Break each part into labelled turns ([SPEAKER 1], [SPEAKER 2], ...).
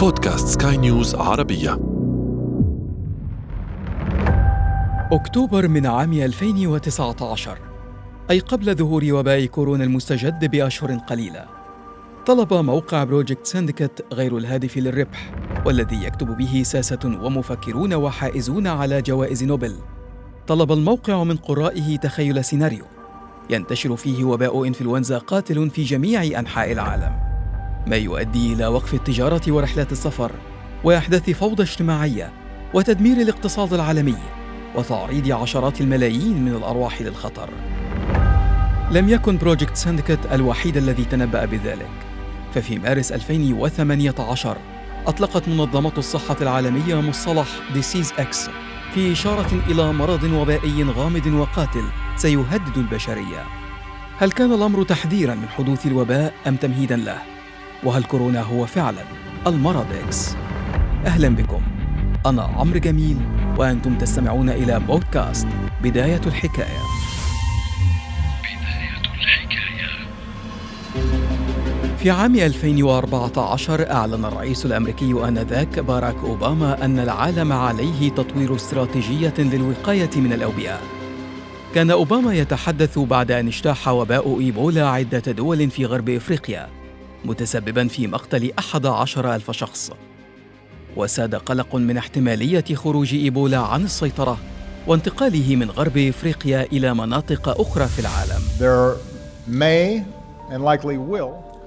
[SPEAKER 1] بودكاست سكاي نيوز عربية.
[SPEAKER 2] أكتوبر من عام 2019 أي قبل ظهور وباء كورونا المستجد بأشهر قليلة طلب موقع بروجكت سندكت غير الهادف للربح والذي يكتب به ساسة ومفكرون وحائزون على جوائز نوبل. طلب الموقع من قرائه تخيل سيناريو ينتشر فيه وباء إنفلونزا قاتل في جميع أنحاء العالم. ما يؤدي إلى وقف التجارة ورحلات السفر وأحداث فوضى اجتماعية وتدمير الاقتصاد العالمي وتعريض عشرات الملايين من الأرواح للخطر لم يكن بروجكت سندكت الوحيد الذي تنبأ بذلك ففي مارس 2018 أطلقت منظمة الصحة العالمية مصطلح disease X في إشارة إلى مرض وبائي غامض وقاتل سيهدد البشرية. هل كان الأمر تحذيرا من حدوث الوباء أم تمهيدا له؟ وهل كورونا هو فعلا المرض إكس؟ أهلا بكم. أنا عمرو جميل وأنتم تستمعون إلى بودكاست بداية الحكاية. في عام 2014 أعلن الرئيس الأمريكي آنذاك باراك أوباما أن العالم عليه تطوير استراتيجية للوقاية من الأوبئة. كان أوباما يتحدث بعد أن اجتاح وباء إيبولا عدة دول في غرب إفريقيا، متسببا في مقتل أحد عشر ألف شخص. وساد قلق من احتمالية خروج إيبولا عن السيطرة وانتقاله من غرب إفريقيا إلى مناطق أخرى في العالم.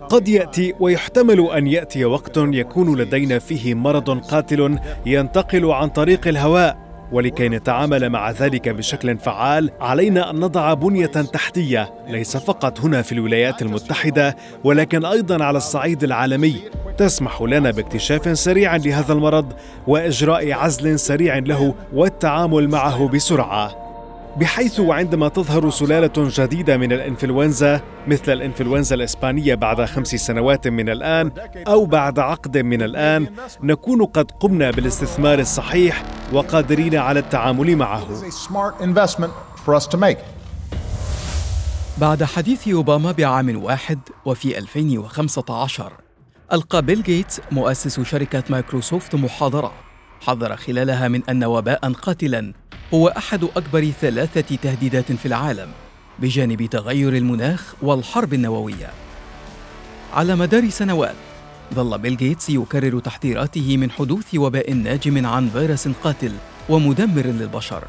[SPEAKER 3] قد يأتي ويحتمل أن يأتي وقت يكون لدينا فيه مرض قاتل ينتقل عن طريق الهواء ولكي نتعامل مع ذلك بشكل فعال علينا أن نضع بنية تحتية ليس فقط هنا في الولايات المتحدة ولكن أيضا على الصعيد العالمي. تسمح لنا باكتشاف سريع لهذا المرض وإجراء عزل سريع له والتعامل معه بسرعة. بحيث عندما تظهر سلالة جديدة من الإنفلونزا مثل الإنفلونزا الإسبانية بعد خمس سنوات من الآن أو بعد عقد من الآن نكون قد قمنا بالاستثمار الصحيح وقادرين على التعامل معه.
[SPEAKER 2] بعد حديث أوباما بعام واحد وفي 2015 ألقى بيل جيتس مؤسس شركة مايكروسوفت محاضرة. حذر خلالها من أن وباء قاتلا. هو أحد أكبر ثلاثة تهديدات في العالم بجانب تغير المناخ والحرب النووية. على مدار سنوات ظل بيل جيتس يكرر تحذيراته من حدوث وباء ناجم عن فيروس قاتل ومدمر للبشر.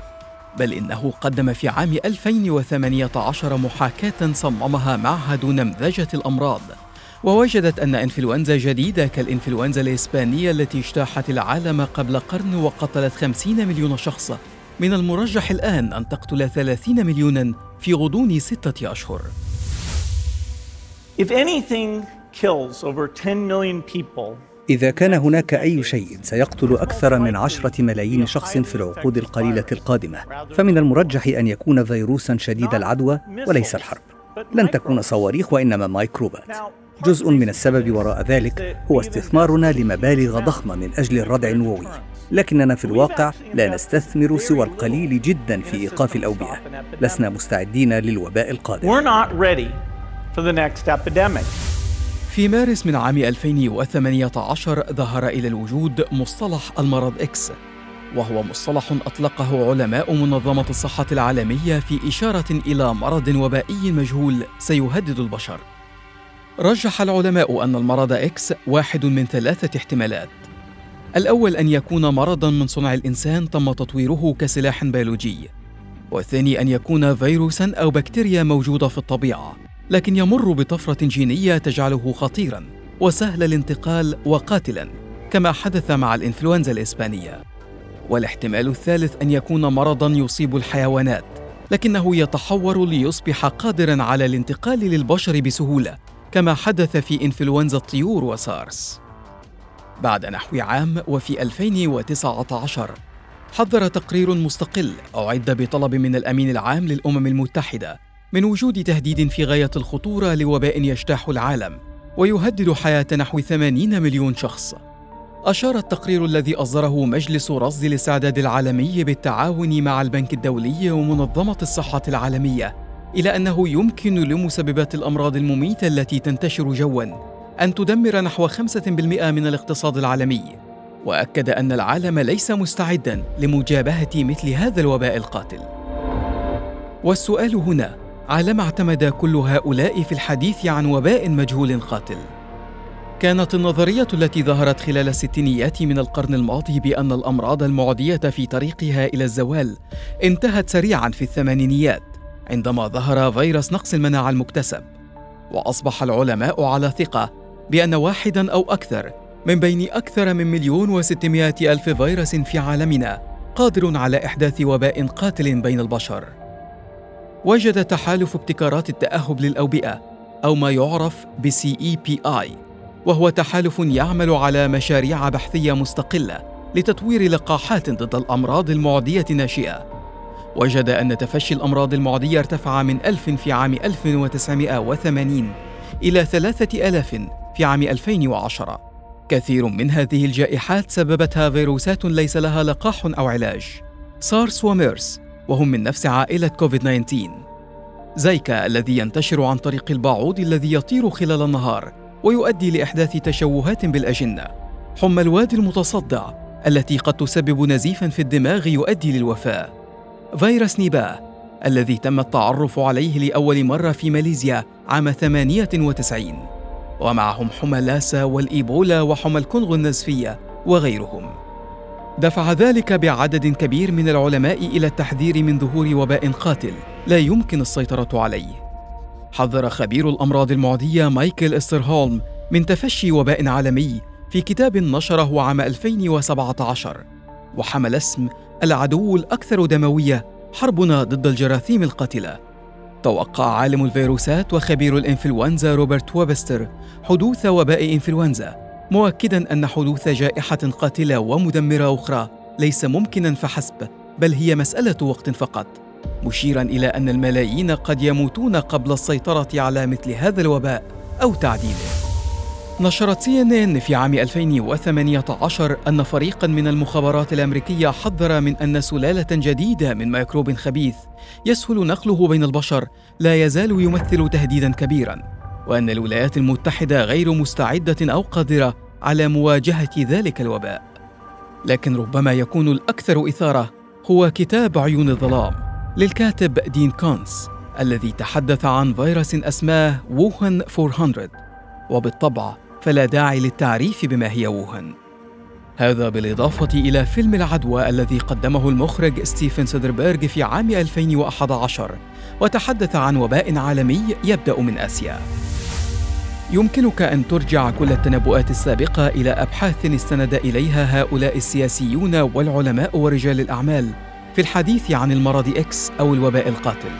[SPEAKER 2] بل إنه قدم في عام 2018 محاكاة صممها معهد نمذجة الأمراض. ووجدت أن إنفلونزا جديدة كالإنفلونزا الإسبانية التي اجتاحت العالم قبل قرن وقتلت 50 مليون شخص. من المرجح الآن أن تقتل 30 مليونا في غضون ستة أشهر.
[SPEAKER 4] If anything kills over 10 million people,
[SPEAKER 5] إذا كان هناك أي شيء سيقتل أكثر من عشرة ملايين شخص في العقود القليلة القادمة فمن المرجح أن يكون فيروسا شديد العدوى وليس الحرب. لن تكون صواريخ وإنما ميكروبات. جزء من السبب وراء ذلك هو استثمارنا لمبالغ ضخمة من أجل الردع النووي. لكننا في الواقع لا نستثمر سوى القليل جدا في إيقاف الأوبئة. لسنا مستعدين للوباء القادم.
[SPEAKER 4] We're not ready for the next epidemic.
[SPEAKER 2] في مارس من عام 2018 ظهر إلى الوجود مصطلح المرض إكس وهو مصطلح أطلقه علماء منظمة الصحة العالمية في إشارة إلى مرض وبائي مجهول سيهدد البشر. رجح العلماء أن المرض إكس واحد من ثلاثة احتمالات. الأول أن يكون مرضا من صنع الإنسان تم تطويره كسلاح بيولوجي والثاني أن يكون فيروسا أو بكتيريا موجودة في الطبيعة لكن يمر بطفرة جينية تجعله خطيرا وسهل الانتقال وقاتلا كما حدث مع الإنفلونزا الإسبانية. والاحتمال الثالث أن يكون مرضا يصيب الحيوانات لكنه يتحور ليصبح قادرا على الانتقال للبشر بسهولة كما حدث في إنفلونزا الطيور وسارس. بعد نحو عام وفي 2019 حذر تقرير مستقل أعد بطلب من الأمين العام للأمم المتحدة من وجود تهديد في غاية الخطورة لوباء يجتاح العالم ويهدد حياة نحو 80 مليون شخص. أشار التقرير الذي أصدره مجلس رصد الاستعداد العالمي بالتعاون مع البنك الدولي ومنظمة الصحة العالمية إلى أنه يمكن لمسببات الأمراض المميتة التي تنتشر جواً أن تدمر نحو 5% من الاقتصاد العالمي. وأكد أن العالم ليس مستعدا لمجابهة مثل هذا الوباء القاتل. والسؤال هنا على ما اعتمد كل هؤلاء في الحديث عن وباء مجهول قاتل. كانت النظرية التي ظهرت خلال الستينيات من القرن الماضي بأن الأمراض المعدية في طريقها إلى الزوال انتهت سريعا في الثمانينيات عندما ظهر فيروس نقص المناعة المكتسب. وأصبح العلماء على ثقة بأن واحدا أو أكثر من بين أكثر من مليون وستمائة ألف فيروس في عالمنا قادر على إحداث وباء قاتل بين البشر. وجد تحالف ابتكارات التأهب للأوبئة أو ما يعرف ب CEPI وهو تحالف يعمل على مشاريع بحثية مستقلة لتطوير لقاحات ضد الأمراض المعدية الناشئة. وجد أن تفشي الأمراض المعدية ارتفع من ألف في عام 1980 إلى ثلاثة ألاف في عام 2010 كثير من هذه الجائحات سببتها فيروسات ليس لها لقاح أو علاج. سارس وميرس وهم من نفس عائلة كوفيد 19 زيكا الذي ينتشر عن طريق البعوض الذي يطير خلال النهار ويؤدي لإحداث تشوهات بالأجنة. حمى الوادي المتصدع التي قد تسبب نزيفا في الدماغ يؤدي للوفاة. فيروس نيباه الذي تم التعرف عليه لأول مرة في ماليزيا عام 98 ومعهم حمى لاسا والإيبولا وحمى الكونغو النزفية وغيرهم. دفع ذلك بعدد كبير من العلماء إلى التحذير من ظهور وباء قاتل لا يمكن السيطرة عليه. حذر خبير الأمراض المعدية مايكل إسترهولم من تفشي وباء عالمي في كتاب نشره عام 2017 وحمل اسم العدو الأكثر دموية حربنا ضد الجراثيم القاتلة. توقع عالم الفيروسات وخبير الإنفلونزا روبرت ويبستر حدوث وباء إنفلونزا مؤكدا أن حدوث جائحة قاتلة ومدمرة أخرى ليس ممكنا فحسب بل هي مسألة وقت فقط. مشيرا إلى أن الملايين قد يموتون قبل السيطرة على مثل هذا الوباء أو تعديله. نشرت سي إن إن في عام 2018 أن فريقا من المخابرات الأمريكية حذر من أن سلالة جديدة من ميكروب خبيث يسهل نقله بين البشر لا يزال يمثل تهديدا كبيرا وأن الولايات المتحدة غير مستعدة أو قادرة على مواجهة ذلك الوباء. لكن ربما يكون الأكثر إثارة هو كتاب عيون الظلام للكاتب دين كونتز الذي تحدث عن فيروس أسماه ووهان 400 وبالطبع فلا داعي للتعريف بما هي ووهان هذا بالإضافة إلى فيلم العدوى الذي قدمه المخرج ستيفن سودربيرغ في عام 2011 وتحدث عن وباء عالمي يبدأ من آسيا. يمكنك أن ترجع كل التنبؤات السابقة إلى أبحاث استند إليها هؤلاء السياسيون والعلماء ورجال الأعمال في الحديث عن المرض إكس أو الوباء القاتل.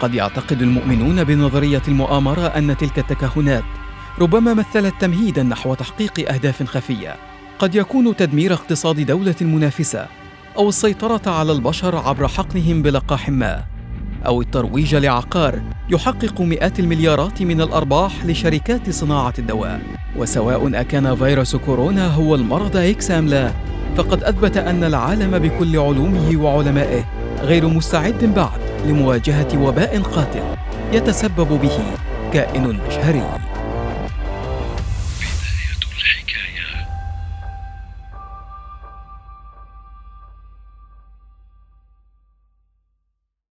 [SPEAKER 2] قد يعتقد المؤمنون بنظرية المؤامرة أن تلك التكهنات ربما مثلت تمهيدا نحو تحقيق أهداف خفية. قد يكون تدمير اقتصاد دولة منافسة أو السيطرة على البشر عبر حقنهم بلقاح ما أو الترويج لعقار يحقق مئات المليارات من الأرباح لشركات صناعة الدواء. وسواء أكان فيروس كورونا هو المرض إكس أم لا فقد أثبت أن العالم بكل علومه وعلمائه غير مستعد بعد لمواجهة وباء قاتل يتسبب به كائن مجهري